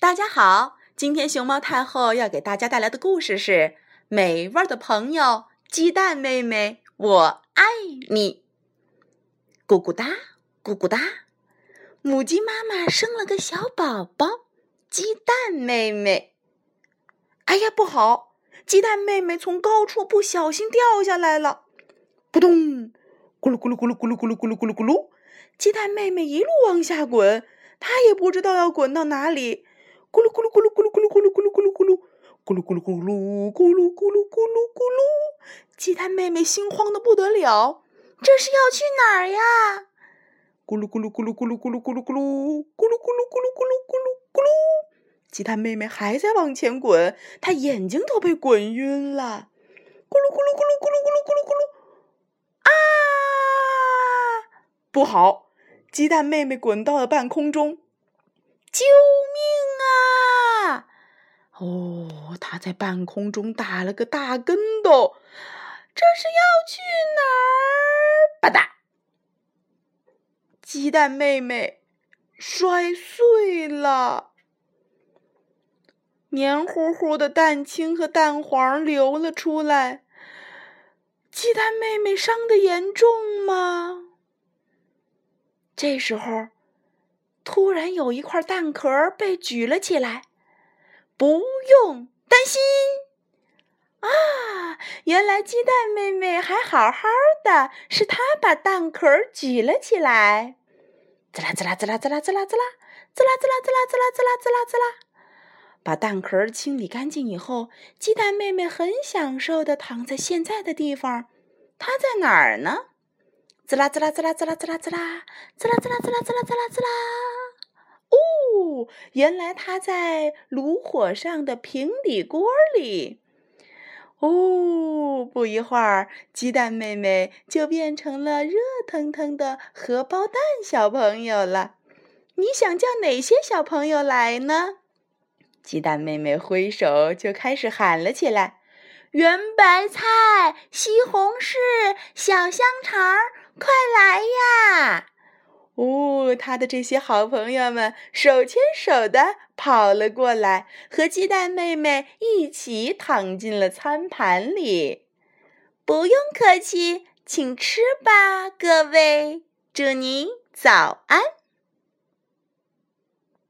大家好，今天熊猫太后要给大家带来的故事是《美味的朋友鸡蛋妹妹，我爱你》。咕咕哒，咕咕哒，母鸡妈妈生了个小宝宝，鸡蛋妹妹。哎呀，不好！鸡蛋妹妹从高处不小心掉下来了，扑通！咕噜咕噜咕噜咕噜咕噜咕噜咕噜咕噜，鸡蛋妹妹一路往下滚，她也不知道要滚到哪里。咕噜咕噜咕噜咕噜咕噜咕噜咕噜咕噜咕噜咕噜咕噜咕噜咕噜咕噜咕噜咕噜咕噜，鸡蛋妹妹心慌的不得了，这是要去哪儿呀？咕噜咕噜咕噜咕噜咕噜咕噜咕噜咕噜咕噜咕噜咕噜咕噜咕噜，鸡蛋妹妹还在往前滚，她眼睛都被滚晕了。咕噜咕噜咕噜咕噜咕噜咕噜咕噜，啊！不好，鸡蛋妹妹滚到了半空中，救命啊！哦，他在半空中打了个大跟斗，这是要去哪儿？吧嗒，鸡蛋妹妹摔碎了，黏糊糊的蛋清和蛋黄流了出来。鸡蛋妹妹伤的严重吗？这时候，突然有一块蛋壳被举了起来。不用担心啊！原来鸡蛋妹妹还好好的，是她把蛋壳举了起来。滋啦滋啦滋啦滋啦滋啦滋啦滋啦滋啦滋啦滋啦滋啦滋啦滋啦，把蛋壳清理干净以后，鸡蛋妹妹很享受的躺在现在的地方。她在哪儿呢？滋啦滋啦滋啦滋啦滋啦滋啦滋啦滋啦滋啦滋啦滋啦滋啦。原来它在炉火上的平底锅里。哦，不一会儿，鸡蛋妹妹就变成了热腾腾的荷包蛋小朋友了。你想叫哪些小朋友来呢？鸡蛋妹妹挥手就开始喊了起来：“圆白菜、西红柿、小香肠，快来呀！”哦，他的这些好朋友们手牵手的跑了过来，和鸡蛋妹妹一起躺进了餐盘里。不用客气，请吃吧，各位，祝您早安。